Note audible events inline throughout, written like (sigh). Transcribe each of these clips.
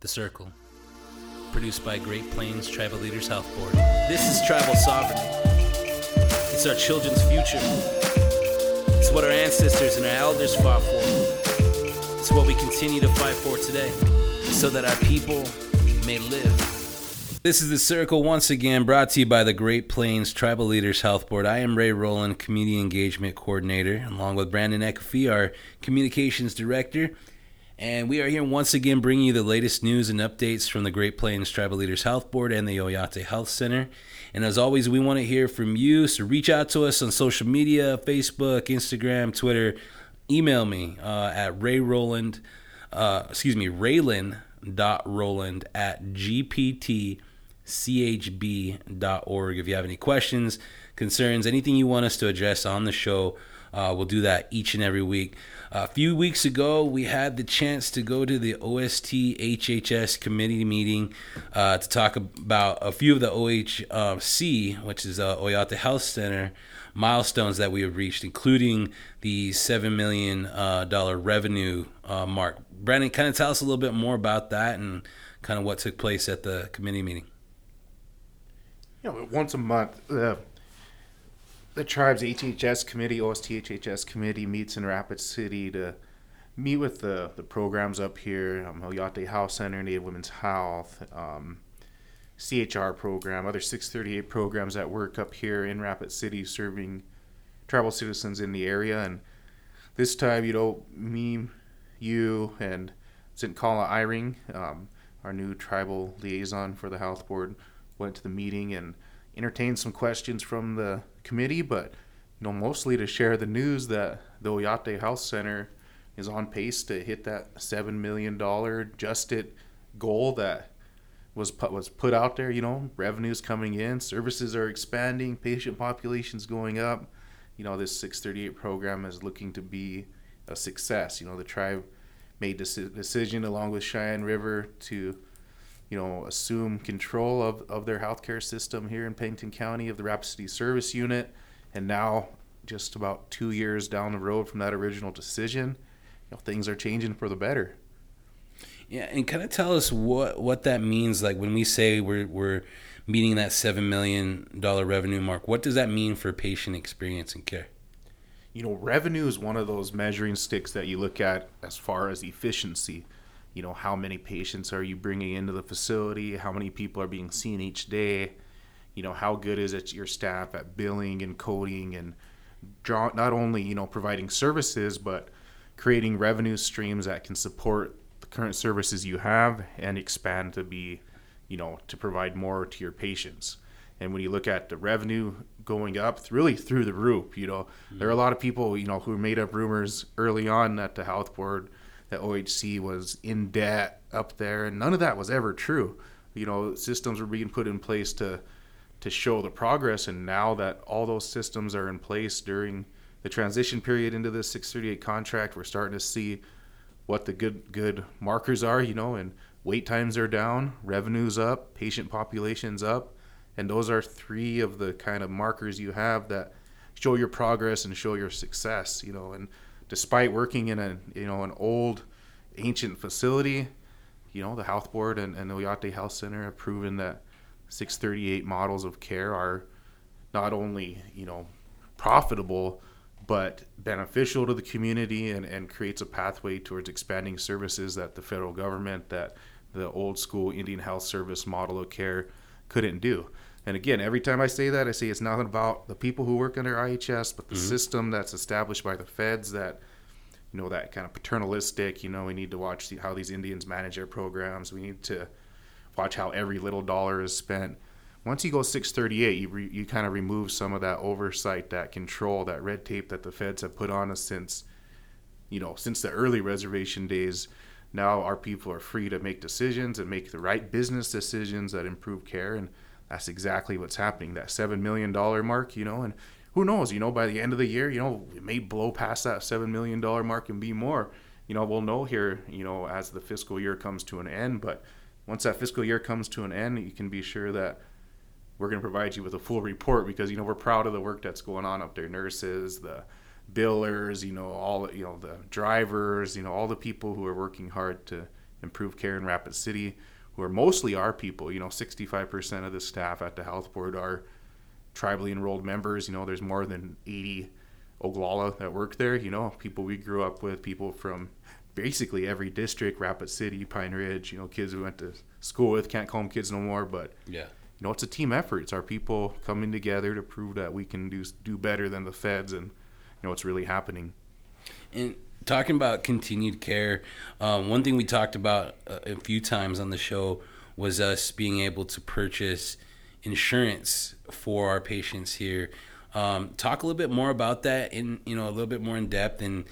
The Circle, produced by Great Plains Tribal Leaders Health Board. This is tribal sovereignty. It's our children's future. It's what our ancestors and our elders fought for. It's what we continue to fight for today, so that our people may live. This is The Circle once again brought to you by the Great Plains Tribal Leaders Health Board. I am Ray Rowland, Community Engagement Coordinator, along with Brandon Ecoffey, our Communications Director. And we are here once again bringing you the latest news and updates from the Great Plains Tribal Leaders Health Board and the Oyate Health Center. And as always, we want to hear from you. So reach out to us on social media Facebook, Instagram, Twitter. Email me uh, at Ray Rowland, uh, excuse me, Raylan.Rowland at gptchb.org. If you have any questions, concerns, anything you want us to address on the show, uh, we'll do that each and every week. A few weeks ago, we had the chance to go to the OST HHS committee meeting uh, to talk about a few of the OHC, which is uh, Oyate Health Center, milestones that we have reached, including the $7 million uh, revenue uh, mark. Brandon, kind of tell us a little bit more about that and kind of what took place at the committee meeting. You know, once a month, uh, the tribe's HHS committee, OSTHHS committee, meets in Rapid City to meet with the, the programs up here, um, Oyate Health Center, Native Women's Health, um, CHR program, other 638 programs that work up here in Rapid City serving tribal citizens in the area. And this time, you know, me, you, and St. Kala Iring, um, our new tribal liaison for the health board, went to the meeting and entertained some questions from the committee, but you know, mostly to share the news that the Oyate Health Center is on pace to hit that seven million dollar adjusted goal that was put, was put out there. You know, revenues coming in, services are expanding, patient populations going up. You know, this 638 program is looking to be a success. You know, the tribe made this decision along with Cheyenne River to you know, assume control of, of their healthcare system here in Pennington County of the Rapid City Service Unit. And now, just about two years down the road from that original decision, you know, things are changing for the better. Yeah, and kind of tell us what what that means. Like when we say we're we're meeting that seven million dollar revenue mark, what does that mean for patient experience and care? You know, revenue is one of those measuring sticks that you look at as far as efficiency you know how many patients are you bringing into the facility? How many people are being seen each day? You know how good is it your staff at billing and coding and draw not only you know providing services but creating revenue streams that can support the current services you have and expand to be you know to provide more to your patients. And when you look at the revenue going up really through the roof you know. Mm-hmm. there are a lot of people you know who made up rumors early on at the health board that OHC was in debt up there, and none of that was ever true. You know, systems were being put in place to to show the progress, and now that all those systems are in place during the transition period into the 638 contract, we're starting to see what the good good markers are. You know, and wait times are down, revenues up, patient populations up, and those are three of the kind of markers you have that show your progress and show your success. You know, and despite working in a you know an old ancient facility, you know the health board and, and the Oyate Health Center have proven that 638 models of care are not only you know profitable but beneficial to the community and, and creates a pathway towards expanding services that the federal government that the old school Indian Health Service model of care couldn't do. And again, every time I say that, I say it's not about the people who work under IHS, but the mm-hmm. system that's established by the feds that, you know, that kind of paternalistic, you know, we need to watch how these Indians manage their programs. We need to watch how every little dollar is spent. Once you go 638, you, re, you kind of remove some of that oversight, that control, that red tape that the feds have put on us since, you know, since the early reservation days. Now our people are free to make decisions and make the right business decisions that improve care and that's exactly what's happening. That seven million dollar mark, you know, and who knows, you know, by the end of the year, you know, it may blow past that seven million dollar mark and be more. You know, we'll know here, you know, as the fiscal year comes to an end. But once that fiscal year comes to an end, you can be sure that we're going to provide you with a full report because you know we're proud of the work that's going on up there. Nurses, the billers, you know, all you know, the drivers, you know, all the people who are working hard to improve care in Rapid City, who are mostly our people. You know, 65% of the staff at the health board are tribally enrolled members. You know, there's more than 80 Oglala that work there. You know, people we grew up with, people from basically every district, Rapid City, Pine Ridge. You know, kids we went to school with. Can't call them kids no more, but yeah, you know, it's a team effort. It's our people coming together to prove that we can do do better than the feds, and you know, what's really happening. And talking about continued care, um, one thing we talked about a, a few times on the show was us being able to purchase insurance for our patients here. Um, talk a little bit more about that in you know a little bit more in depth and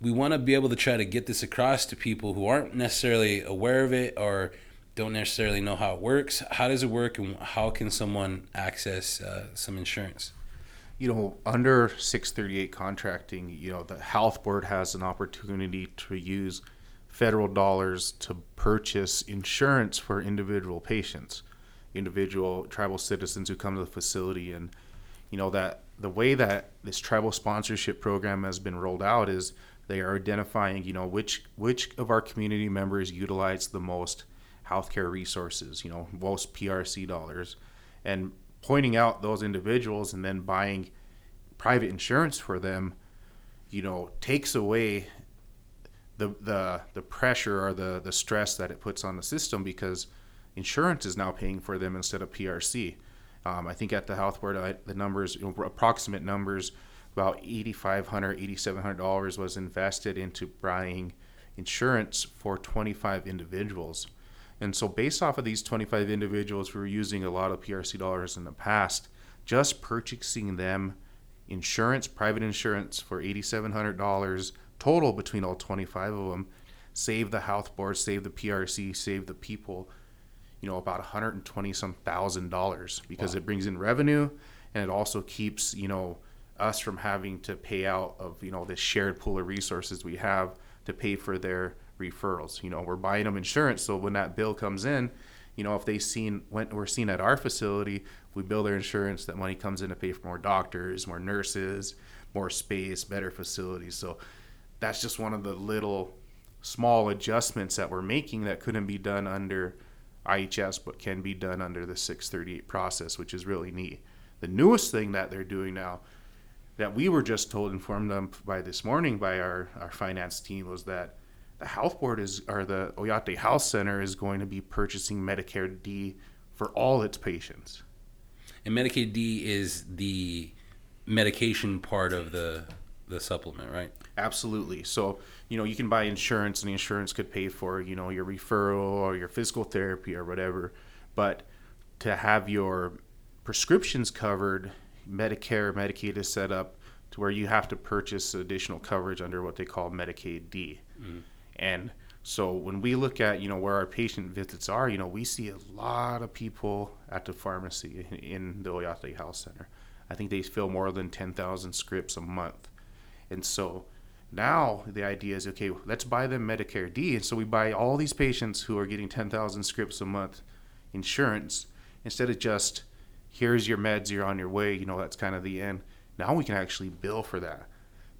we want to be able to try to get this across to people who aren't necessarily aware of it or don't necessarily know how it works. How does it work, and how can someone access uh, some insurance? You know, under 638 contracting, you know, the health board has an opportunity to use federal dollars to purchase insurance for individual patients, individual tribal citizens who come to the facility. And, you know, that the way that this tribal sponsorship program has been rolled out is they are identifying, you know, which which of our community members utilize the most healthcare resources, you know, most PRC dollars, and pointing out those individuals and then buying private insurance for them, you know, takes away the the the pressure or the the stress that it puts on the system because insurance is now paying for them instead of PRC. Um, I think at the health board, I, the numbers, you know, approximate numbers, about $8,500, $8,700 was invested into buying insurance for 25 individuals. And so, based off of these 25 individuals who were using a lot of PRC dollars in the past, just purchasing them insurance, private insurance for $8,700 total between all 25 of them, save the health board, save the PRC, save the people, you know, about 120 some thousand dollars because wow. it brings in revenue and it also keeps, you know, us from having to pay out of, you know, this shared pool of resources we have to pay for their referrals. You know, we're buying them insurance, so when that bill comes in, you know, if they seen when we're seen at our facility, we bill their insurance. That money comes in to pay for more doctors, more nurses, more space, better facilities. So that's just one of the little small adjustments that we're making that couldn't be done under IHS, but can be done under the 638 process, which is really neat. The newest thing that they're doing now that we were just told informed them by this morning by our, our finance team was that the health board is or the Oyate Health Center is going to be purchasing Medicare D for all its patients. And Medicaid D is the medication part of the the supplement, right? Absolutely. So, you know, you can buy insurance and the insurance could pay for, you know, your referral or your physical therapy or whatever. But to have your prescriptions covered, Medicare, Medicaid is set up to where you have to purchase additional coverage under what they call Medicaid D. Mm-hmm. And so when we look at you know where our patient visits are, you know we see a lot of people at the pharmacy in the Oyate Health Center. I think they fill more than ten thousand scripts a month, and so now the idea is okay, let's buy them Medicare D, and so we buy all these patients who are getting ten thousand scripts a month insurance instead of just here's your meds, you're on your way. You know that's kind of the end. Now we can actually bill for that,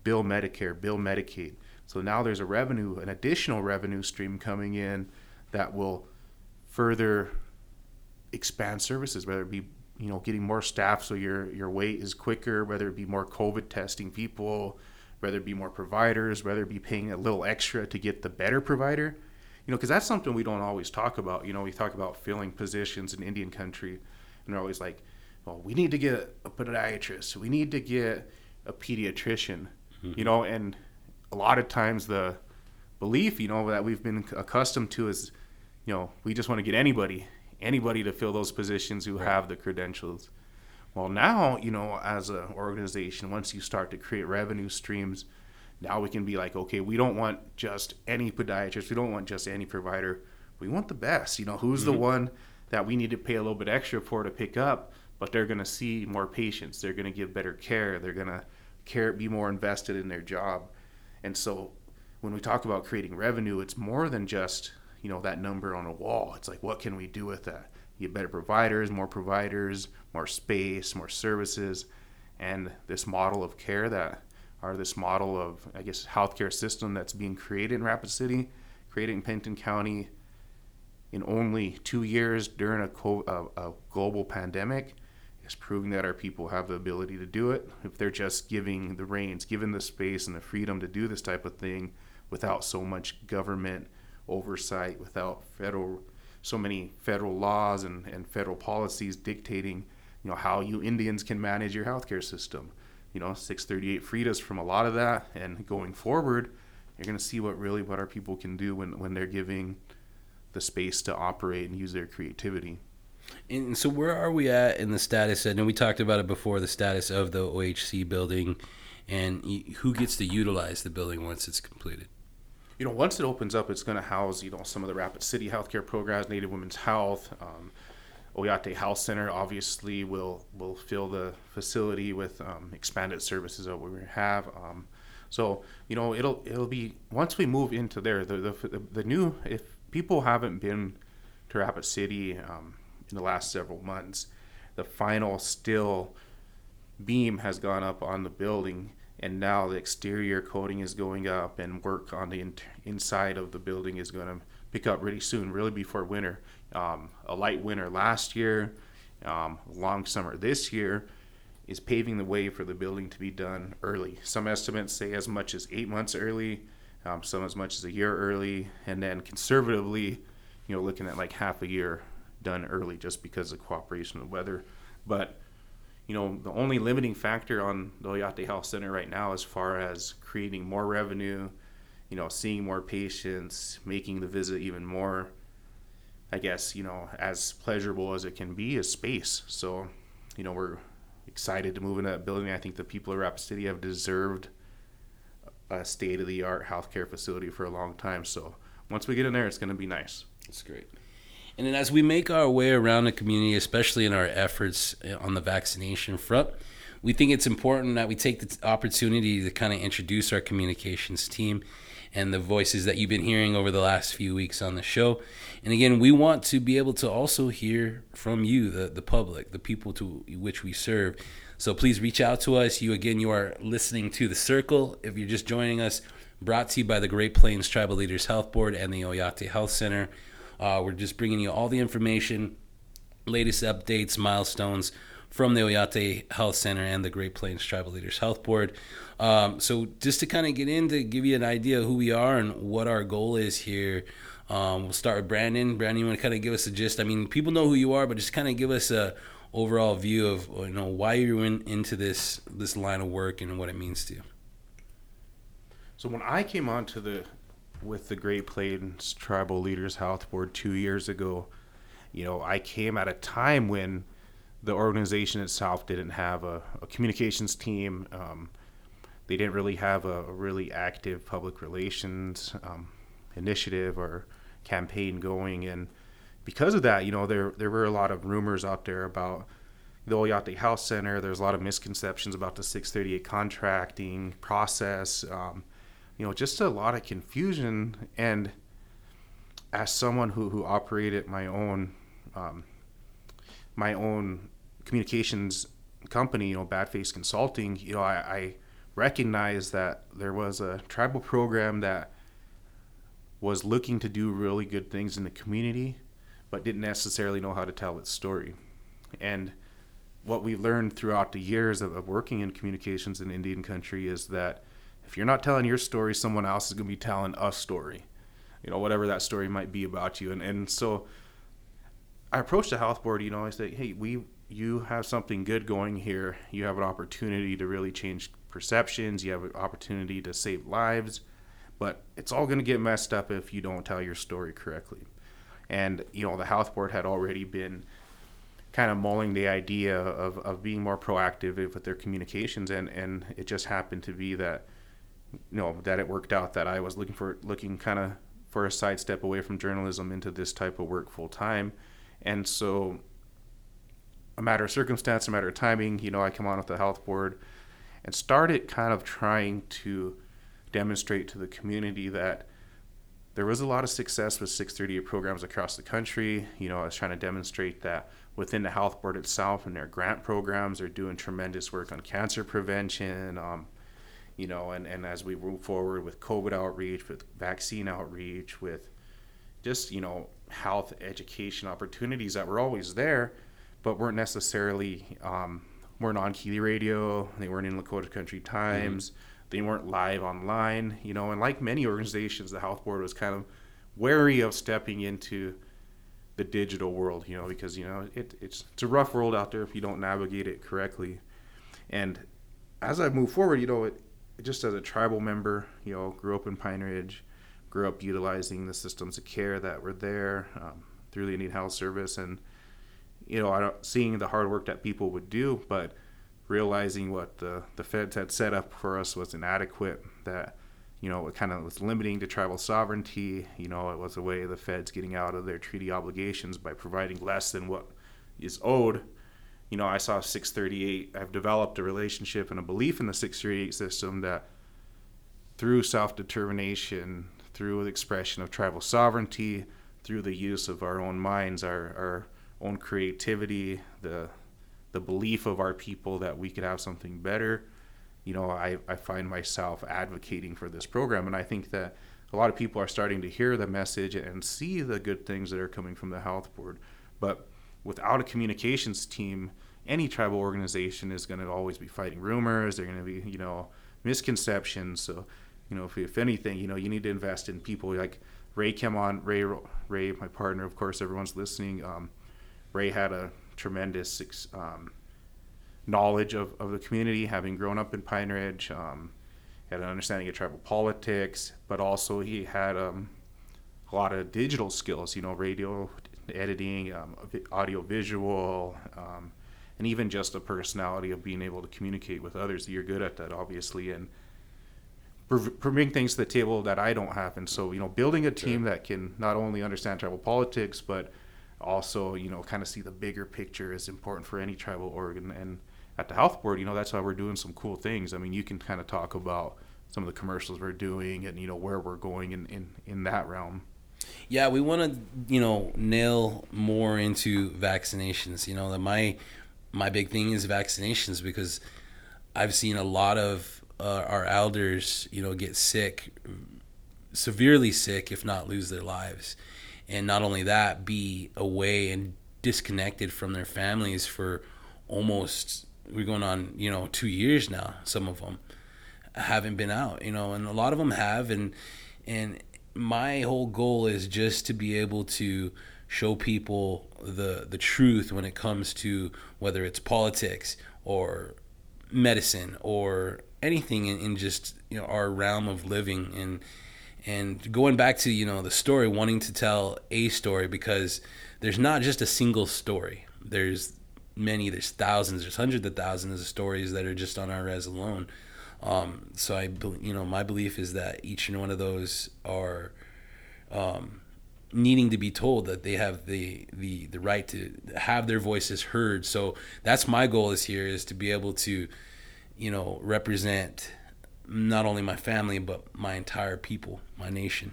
bill Medicare, bill Medicaid so now there's a revenue, an additional revenue stream coming in that will further expand services, whether it be you know getting more staff so your your wait is quicker, whether it be more COVID testing people, whether it be more providers, whether it be paying a little extra to get the better provider. You know, because that's something we don't always talk about. You know, we talk about filling positions in Indian country, and they're always like, "Well, we need to get a podiatrist. We need to get a pediatrician." Mm-hmm. You know, and a lot of times the belief, you know, that we've been accustomed to is, you know, we just want to get anybody, anybody to fill those positions who right. have the credentials. Well, now, you know, as an organization, once you start to create revenue streams, now we can be like, okay, we don't want just any podiatrist, we don't want just any provider, we want the best. You know, who's mm-hmm. the one that we need to pay a little bit extra for to pick up, but they're going to see more patients, they're going to give better care, they're going to care, be more invested in their job. And so when we talk about creating revenue, it's more than just, you know, that number on a wall. It's like, what can we do with that? You better providers, more providers, more space, more services, and this model of care that, or this model of, I guess, healthcare system that's being created in Rapid City created in Pennington County in only two years during a, co- a, a global pandemic is proving that our people have the ability to do it if they're just giving the reins, given the space and the freedom to do this type of thing without so much government oversight, without federal so many federal laws and, and federal policies dictating, you know, how you Indians can manage your healthcare system. You know, 638 freed us from a lot of that, and going forward, you're going to see what really what our people can do when, when they're giving the space to operate and use their creativity. And so, where are we at in the status? Know we talked about it before the status of the OHC building and who gets to utilize the building once it's completed. You know, once it opens up, it's going to house, you know, some of the Rapid City healthcare programs, Native Women's Health. Um, Oyate Health Center obviously will will fill the facility with um, expanded services that we have. Um, so you know it'll it'll be once we move into there the the, the new if people haven't been to Rapid City um, in the last several months. The final still beam has gone up on the building, and now the exterior coating is going up, and work on the in- inside of the building is going to pick up really soon, really before winter. Um, a light winter last year, um, long summer this year is paving the way for the building to be done early. Some estimates say as much as eight months early um, some as much as a year early, and then conservatively, you know, looking at like half a year done early just because of cooperation of weather. But you know, the only limiting factor on the Oyate Health Center right now, as far as creating more revenue, you know, seeing more patients, making the visit even more, I guess, you know, as pleasurable as it can be, is space. So, you know, we're excited to move into that building. I think the people of Rapid City have deserved a state of the art healthcare facility for a long time. So once we get in there, it's going to be nice. It's great. And then as we make our way around the community, especially in our efforts uh, on the vaccination front, we think it's important that we take the opportunity to kind of introduce our communications team and the voices that you've been hearing over the last few weeks on the show. And again, we want to be able to also hear from you, the, the public, the people to which we serve. So please reach out to us. You again, you are listening to The Circle. If you're just joining us, brought to you by the Great Plains Tribal Leaders Health Board and the Oyate Health Center. Uh, we're just bringing you all the information, latest updates, milestones from the Oyate Health Center and the Great Plains Tribal Leaders Health Board. Um, so, just to kind of get in to give you an idea of who we are and what our goal is here, um, we'll start with Brandon. Brandon, you want to kind of give us a gist? I mean, people know who you are, but just kind of give us a overall view of you know why you're in, into this this line of work and what it means to you. So when I came onto the with the Great Plains Tribal Leaders Health Board two years ago, you know, I came at a time when the organization itself didn't have a, a communications team. Um, they didn't really have a, a really active public relations um, initiative or campaign going, and because of that, you know, there there were a lot of rumors out there about the Oyate Health Center. There's a lot of misconceptions about the 638 contracting process. Um, you know, just a lot of confusion. And as someone who who operated my own um, my own communications company, you know, Bad Face Consulting, you know, I, I recognized that there was a tribal program that was looking to do really good things in the community but didn't necessarily know how to tell its story. And what we learned throughout the years of, of working in communications in Indian country is that if you're not telling your story, someone else is going to be telling a story, you know, whatever that story might be about you. And, and so I approached the health board, you know, I said, hey, we, you have something good going here. You have an opportunity to really change perceptions. You have an opportunity to save lives, but it's all going to get messed up if you don't tell your story correctly and you know the health board had already been kind of mulling the idea of, of being more proactive with their communications and and it just happened to be that you know that it worked out that I was looking for looking kind of for a sidestep away from journalism into this type of work full time and so a matter of circumstance a matter of timing you know I come on with the health board and started kind of trying to demonstrate to the community that there was a lot of success with 638 programs across the country. You know, I was trying to demonstrate that within the health board itself and their grant programs they're doing tremendous work on cancer prevention. Um, you know, and, and as we move forward with COVID outreach, with vaccine outreach, with just, you know, health education opportunities that were always there, but weren't necessarily, um, weren't on KILI Radio, they weren't in Lakota Country Times, mm-hmm. they weren't live online, you know, and like many organizations, the health board was kind of wary of stepping into the digital world, you know, because, you know, it, it's, it's a rough world out there if you don't navigate it correctly. And as I move forward, you know, it, just as a tribal member, you know, grew up in Pine Ridge, grew up utilizing the systems of care that were there um, through the Indian Health Service, and you know, I don't, seeing the hard work that people would do, but realizing what the the feds had set up for us was inadequate. That you know, it kind of was limiting to tribal sovereignty. You know, it was a way of the feds getting out of their treaty obligations by providing less than what is owed you know, I saw 638. I've developed a relationship and a belief in the 638 system that through self determination, through the expression of tribal sovereignty, through the use of our own minds, our, our own creativity, the the belief of our people that we could have something better, you know, I, I find myself advocating for this program. And I think that a lot of people are starting to hear the message and see the good things that are coming from the health board. But without a communications team, any tribal organization is going to always be fighting rumors. They're going to be, you know, misconceptions. So, you know, if, if anything, you know, you need to invest in people like Ray came on. Ray, Ray, my partner, of course, everyone's listening. Um, Ray had a tremendous um, knowledge of, of the community, having grown up in Pine Ridge. Um, had an understanding of tribal politics, but also he had um, a lot of digital skills. You know, radio editing, um, audio visual, um, and even just a personality of being able to communicate with others. You're good at that, obviously, and bring things to the table that I don't have. And so, you know, building a team sure. that can not only understand tribal politics, but also, you know, kind of see the bigger picture is important for any tribal organ. And at the health board, you know, that's why we're doing some cool things. I mean, you can kind of talk about some of the commercials we're doing and, you know, where we're going in, in, in that realm. Yeah, we want to, you know, nail more into vaccinations. You know, that my my big thing is vaccinations because I've seen a lot of uh, our elders, you know, get sick, severely sick, if not lose their lives, and not only that, be away and disconnected from their families for almost we're going on, you know, two years now. Some of them haven't been out, you know, and a lot of them have, and and my whole goal is just to be able to show people the the truth when it comes to whether it's politics or medicine or anything in, in just you know our realm of living. And and going back to you know the story wanting to tell a story because there's not just a single story. There's many there's thousands there's hundreds of thousands of stories that are just on our res alone. Um, so i you know my belief is that each and one of those are um, needing to be told that they have the the the right to have their voices heard. So that's my goal is here is to be able to, you know, represent not only my family but my entire people, my nation.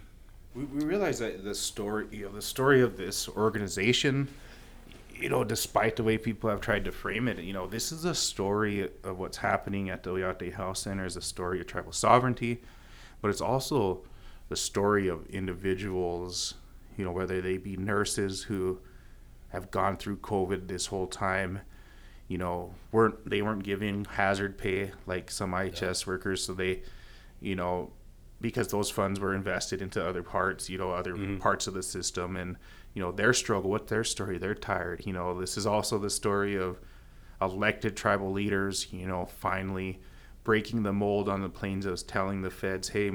We, we realize that the story, you know, the story of this organization, you know, despite the way people have tried to frame it, you know, this is a story of what's happening at the Oyate Health Center. is a story of tribal sovereignty, but it's also the story of individuals you know, whether they be nurses who have gone through COVID this whole time, you know, weren't they weren't giving hazard pay like some IHS yeah. workers, so they, you know, because those funds were invested into other parts, you know, other mm-hmm. parts of the system, and you know their struggle, what their story, they're tired. You know, this is also the story of elected tribal leaders, you know, finally breaking the mold on the plains of telling the feds, hey,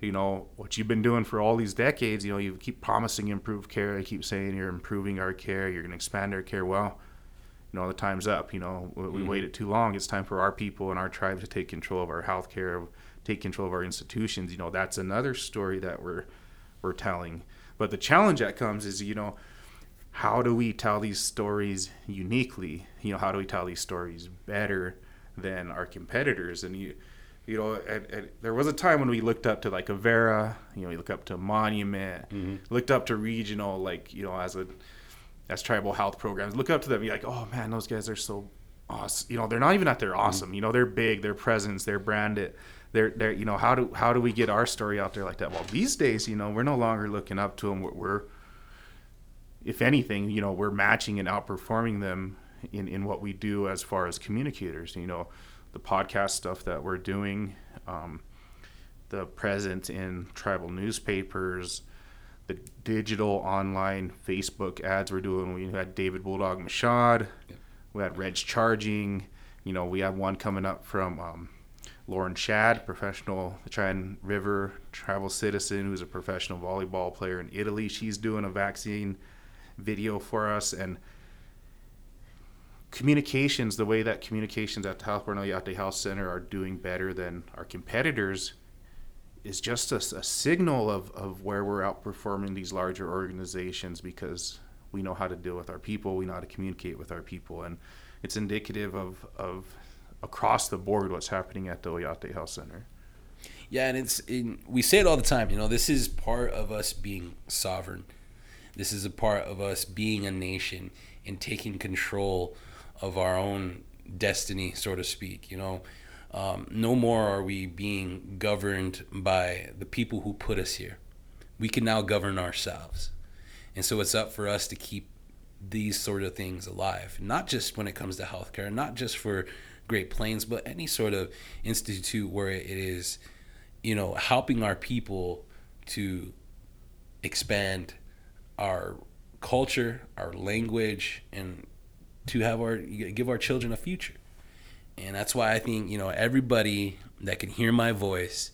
you know what you've been doing for all these decades you know you keep promising improved care i keep saying you're improving our care you're going to expand our care. Well you know the time's up you know we, mm-hmm. waited too long. It's time for our people and our tribe to take control of our health care take control of our institutions. You know that's another story that we're we're telling. But the challenge that comes is you know how do we tell these stories uniquely? You know how do we tell these stories better than our competitors? And you you know, there was a time when we looked up to like Avera, you know, we look up to Monument, mm-hmm. looked up to regional, like you know, as a as tribal health programs, look up to them, be like, oh man, those guys are so awesome. You know, they're not even that they're mm-hmm. awesome. Mm-hmm. You know, they're big, their presence, their branded, they're, they're you know how do how do we get our story out there like that well these days you know we're no longer looking up to them we're, we're if anything you know we're matching and outperforming them in in what we do as far as communicators you know the podcast stuff that we're doing um, the presence in tribal newspapers the digital online facebook ads we're doing we had david bulldog mashad yep. we had reg charging you know we have one coming up from um, Lauren Shad, professional Cheyenne River travel citizen who's a professional volleyball player in Italy. She's doing a vaccine video for us and communications, the way that communications at the Health Yate Health Center are doing better than our competitors is just a, a signal of, of where we're outperforming these larger organizations because we know how to deal with our people, we know how to communicate with our people, and it's indicative of, of across the board what's happening at the Oyate Health Center. Yeah, and it's in, we say it all the time. You know, this is part of us being sovereign. This is a part of us being a nation and taking control of our own destiny, so to speak. You know, um, no more are we being governed by the people who put us here. We can now govern ourselves, and so it's up for us to keep these sort of things alive. Not just when it comes to healthcare, not just for Great Plains, but any sort of institute where it is, you know, helping our people to expand our culture, our language, and to have our give our children a future. And that's why I think you know everybody that can hear my voice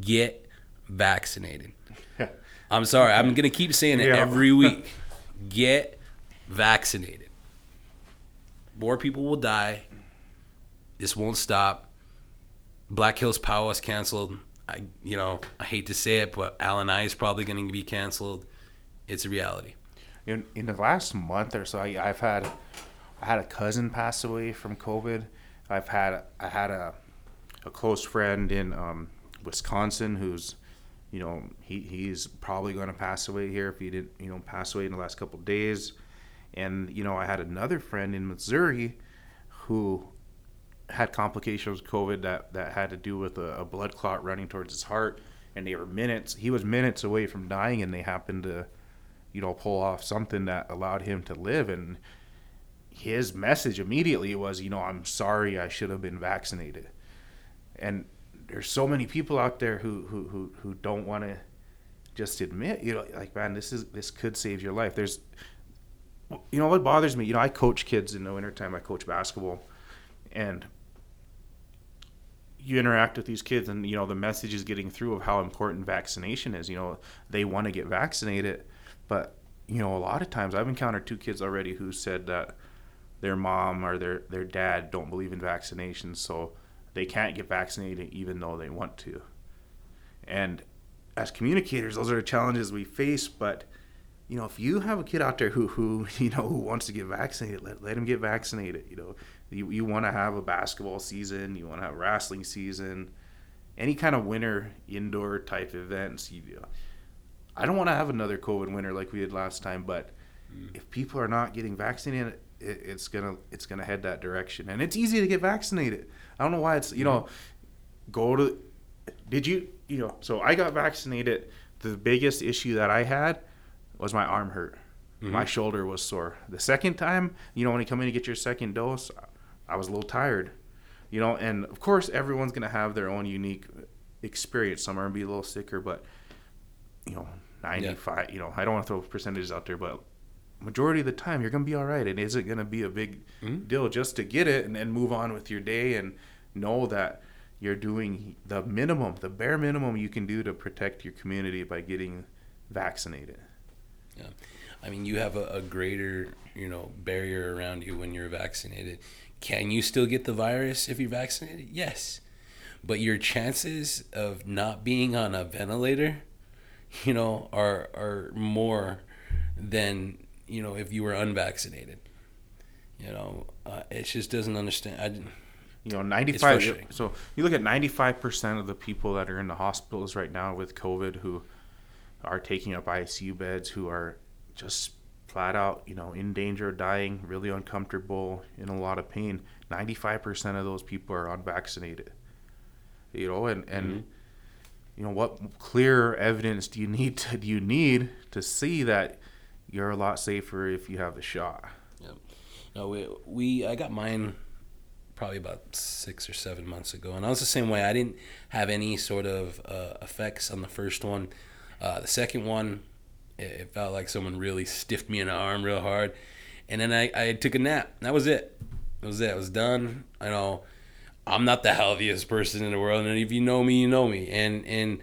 get vaccinated. (laughs) I'm sorry, I'm gonna keep saying it yeah. every (laughs) week. Get vaccinated. More people will die this won't stop. Black Hills Powwow was canceled. I, you know, I hate to say it, but LNI is probably going to be canceled. It's a reality. In in the last month or so, I, have had I had a cousin pass away from COVID. I've had I had a a close friend in um, Wisconsin who's you know he he's probably going to pass away here if he didn't you know pass away in the last couple days and you know I had another friend in Missouri who had complications with COVID that, that had to do with a, a, blood clot running towards his heart, and they were minutes. He was minutes away from dying, and they happened to, you know, pull off something that allowed him to live. And his message immediately was, you know, I'm sorry, I should have been vaccinated. And there's so many people out there who who who, who don't want to just admit, you know, like man, this is this could save your life. There's, you know, what bothers me. You know, I coach kids in the wintertime. I coach basketball, and you interact with these kids and you know the message is getting through of how important vaccination is you know they want to get vaccinated but you know a lot of times i've encountered two kids already who said that their mom or their their dad don't believe in vaccinations so they can't get vaccinated even though they want to and as communicators those are the challenges we face but you know if you have a kid out there who who (laughs) you know who wants to get vaccinated let, let him get vaccinated you know you, you want to have a basketball season, you want to have a wrestling season, any kind of winter indoor type events. You, I don't want to have another COVID winter like we did last time, but mm. if people are not getting vaccinated, it, it's gonna it's gonna head that direction, and it's easy to get vaccinated. I don't know why it's you know, go to. Did you you know? So I got vaccinated. The biggest issue that I had was my arm hurt. Mm-hmm. My shoulder was sore. The second time, you know, when you come in to get your second dose, I was a little tired, you know. And of course, everyone's gonna have their own unique experience. Some are gonna be a little sicker, but you know, ninety five. Yeah. You know, I don't want to throw percentages out there, but majority of the time you're gonna be all right. It isn't gonna be a big mm-hmm. deal just to get it and then move on with your day and know that you're doing the minimum, the bare minimum you can do to protect your community by getting vaccinated. Yeah. I mean, you have a, a greater, you know, barrier around you when you're vaccinated. Can you still get the virus if you're vaccinated? Yes. But your chances of not being on a ventilator, you know, are are more than, you know, if you were unvaccinated. You know, uh, it just doesn't understand. I, you know, 95 so you look at 95% of the people that are in the hospitals right now with COVID who are taking up ICU beds who are just flat out, you know, in danger of dying, really uncomfortable, in a lot of pain. 95% of those people are unvaccinated. you know, and and mm-hmm. you know what clear evidence do you need to do you need to see that you're a lot safer if you have the shot. Yeah. No, we we I got mine probably about six or seven months ago, and I was the same way. I didn't have any sort of uh, effects on the first one. Uh, the second one, it, it, felt like someone really stiffed me in the arm real hard, and then I, I took a nap. That was it. That was it. I was done. I know I'm not the healthiest person in the world, and if you know me, you know me, and and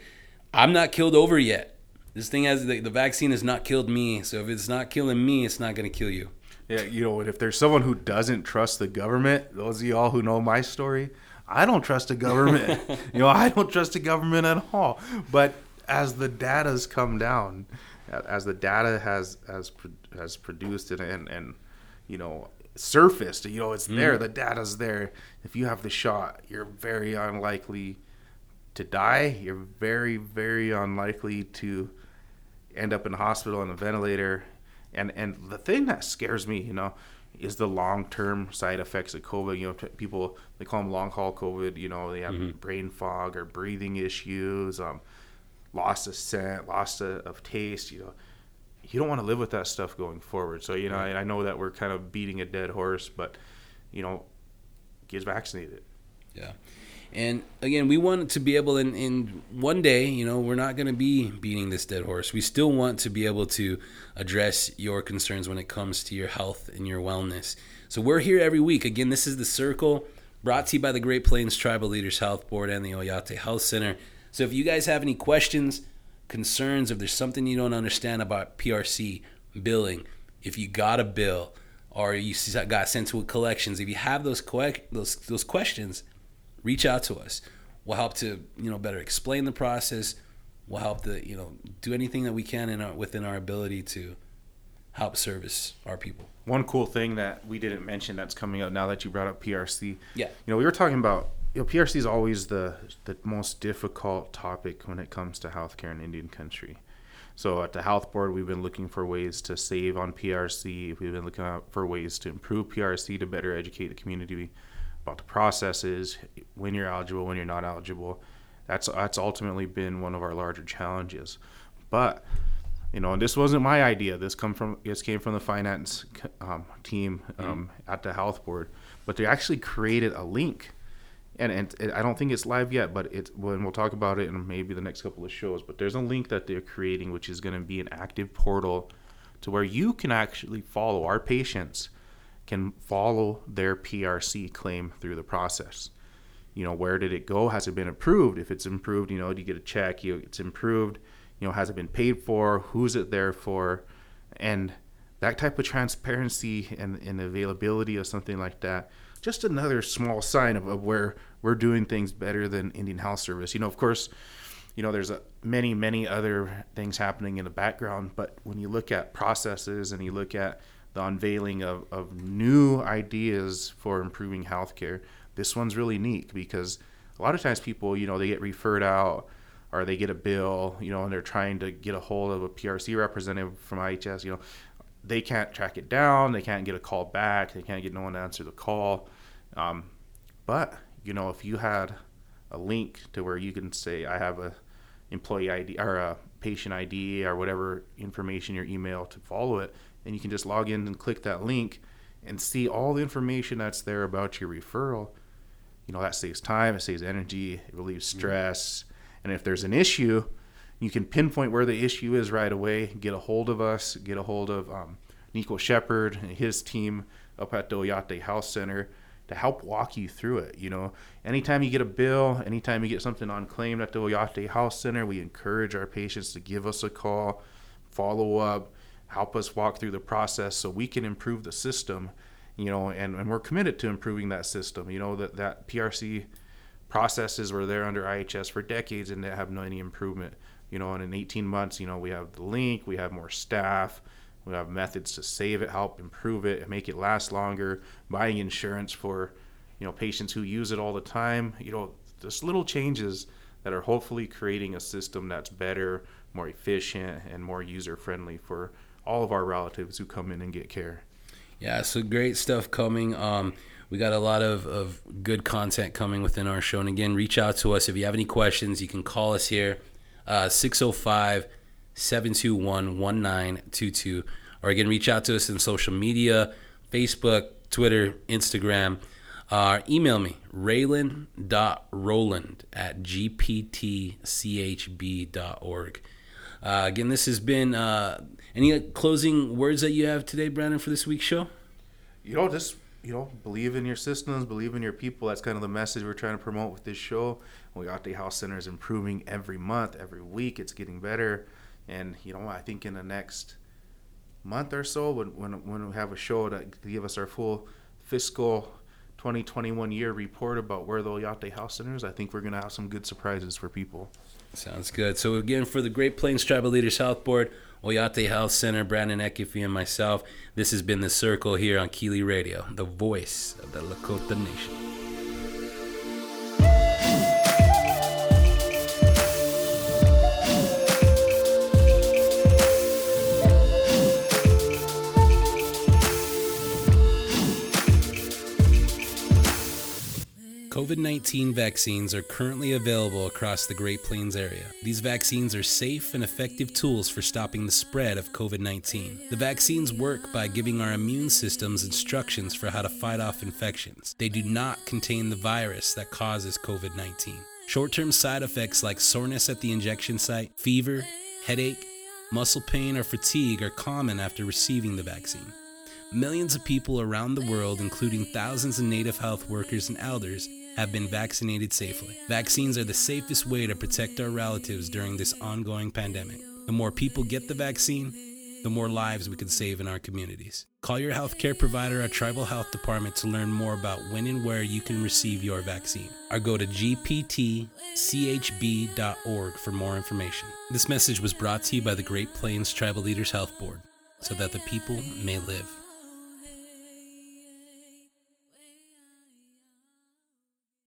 I'm not killed over yet. This thing has the, the vaccine has not killed me, so if it's not killing me, it's not going to kill you. Yeah, you know, if there's someone who doesn't trust the government, those of y'all who know my story, I don't trust the government. (laughs) you know, I don't trust the government at all. But as the data's come down, as the data has has has produced and and, and you know surfaced, you know, it's mm. there. The data's there. If you have the shot, you're very unlikely to die. You're very very unlikely to end up in a hospital on a ventilator and and the thing that scares me, you know, is the long term side effects of COVID. You know, people they call them long haul COVID. You know, they have mm-hmm. brain fog or breathing issues, um, loss of scent, loss of, of, taste. You know, you don't want to live with that stuff going forward. So you know, I, I know that we're kind of beating a dead horse, but you know, get vaccinated. Yeah. And again, we want to be able, in, in one day, you know, we're not going to be beating this dead horse. We still want to be able to address your concerns when it comes to your health and your wellness. So we're here every week. Again, this is The Circle, brought to you by the Great Plains Tribal Leaders Health Board and the Oyate Health Center. So if you guys have any questions, concerns, if there's something you don't understand about PRC billing, if you got a bill, or you got sent to a collections, if you have those those those questions, reach out to us. We'll help to you know better explain the process. We'll help to you know do anything that we can in our, within our ability to help service our people. One cool thing that we didn't mention that's coming up now that you brought up PRC. Yeah. You know, we were talking about you know, PRC is always the the most difficult topic when it comes to healthcare in Indian country. So at the health board, we've been looking for ways to save on PRC. We've been looking for ways to improve PRC to better educate the community about the processes, when you're eligible, when you're not eligible. That's that's ultimately been one of our larger challenges. But you know, and this wasn't my idea. This come from this came from the finance um, team mm-hmm. um, mm-hmm. at the health board. But they actually created a link, and and it, I don't think it's live yet. But it's when we'll talk about it in maybe the next couple of shows. But there's a link that they're creating, which is going to be an active portal, to where you can actually follow our patients can follow their PRC claim through the process. You know, where did it go? Has it been approved? If it's improved, you know, do you get a check? You, it's improved. You know, has it been paid for? Who's it there for? And that type of transparency and, and availability of something like that, just another small sign of, of where we're doing things better than Indian Health Service. You know, of course, you know, there's a, many, many other things happening in the background, but when you look at processes and you look at the unveiling of, of new ideas for improving healthcare. This one's really neat because a lot of times people, you know, they get referred out or they get a bill, you know, and they're trying to get a hold of a PRC representative from IHS, you know, they can't track it down, they can't get a call back, they can't get no one to answer the call. Um, but you know, if you had a link to where you can say, I have a employee ID or a patient ID or whatever information your email to follow it, and you can just log in and click that link and see all the information that's there about your referral. You know, that saves time, it saves energy, it relieves mm-hmm. stress. And if there's an issue, you can pinpoint where the issue is right away, get a hold of us, get a hold of um, Nico Shepard and his team up at the Oyate Health Center to help walk you through it. You know, anytime you get a bill, anytime you get something unclaimed at the Oyate Health Center, we encourage our patients to give us a call, follow up, help us walk through the process so we can improve the system you know and, and we're committed to improving that system. You know that that prc processes were there under ihs for decades and they have no any improvement. You know and in 18 months you know we have the link we have more staff we have methods to save it help improve it make it last longer. Buying insurance for you know patients who use it all the time you know just little changes that are hopefully creating a system that's better more efficient and more user friendly for all of our relatives who come in and get care. Yeah, so great stuff coming. Um, we got a lot of, of good content coming within our show. And again, reach out to us if you have any questions. You can call us here, uh, 605 721 1922. Or again, reach out to us in social media Facebook, Twitter, Instagram. Uh, email me, raylan.rowland at gptchb.org. Uh, again, this has been uh, any closing words that you have today, Brandon, for this week's show? You know, just you know, believe in your systems, believe in your people. That's kind of the message we're trying to promote with this show. We Oyate Health Center is improving every month, every week. It's getting better, and you know, I think in the next month or so, when when, when we have a show to give us our full fiscal 2021 year report about where the Oyate Health Center is, I think we're gonna have some good surprises for people. Sounds good. So again, for the Great Plains Tribal Leaders Health Board. Oyate Health Center, Brandon Ecoffey, and myself. This has been The Circle here on KILI Radio, the voice of the Lakota Nation. COVID 19 vaccines are currently available across the Great Plains area. These vaccines are safe and effective tools for stopping the spread of COVID 19. The vaccines work by giving our immune systems instructions for how to fight off infections. They do not contain the virus that causes COVID 19. Short term side effects like soreness at the injection site, fever, headache, muscle pain, or fatigue are common after receiving the vaccine. Millions of people around the world, including thousands of native health workers and elders, have been vaccinated safely. Vaccines are the safest way to protect our relatives during this ongoing pandemic. The more people get the vaccine, the more lives we can save in our communities. Call your healthcare provider or tribal health department to learn more about when and where you can receive your vaccine. Or go to gptchb.org for more information. This message was brought to you by the Great Plains Tribal Leaders Health Board so that the people may live.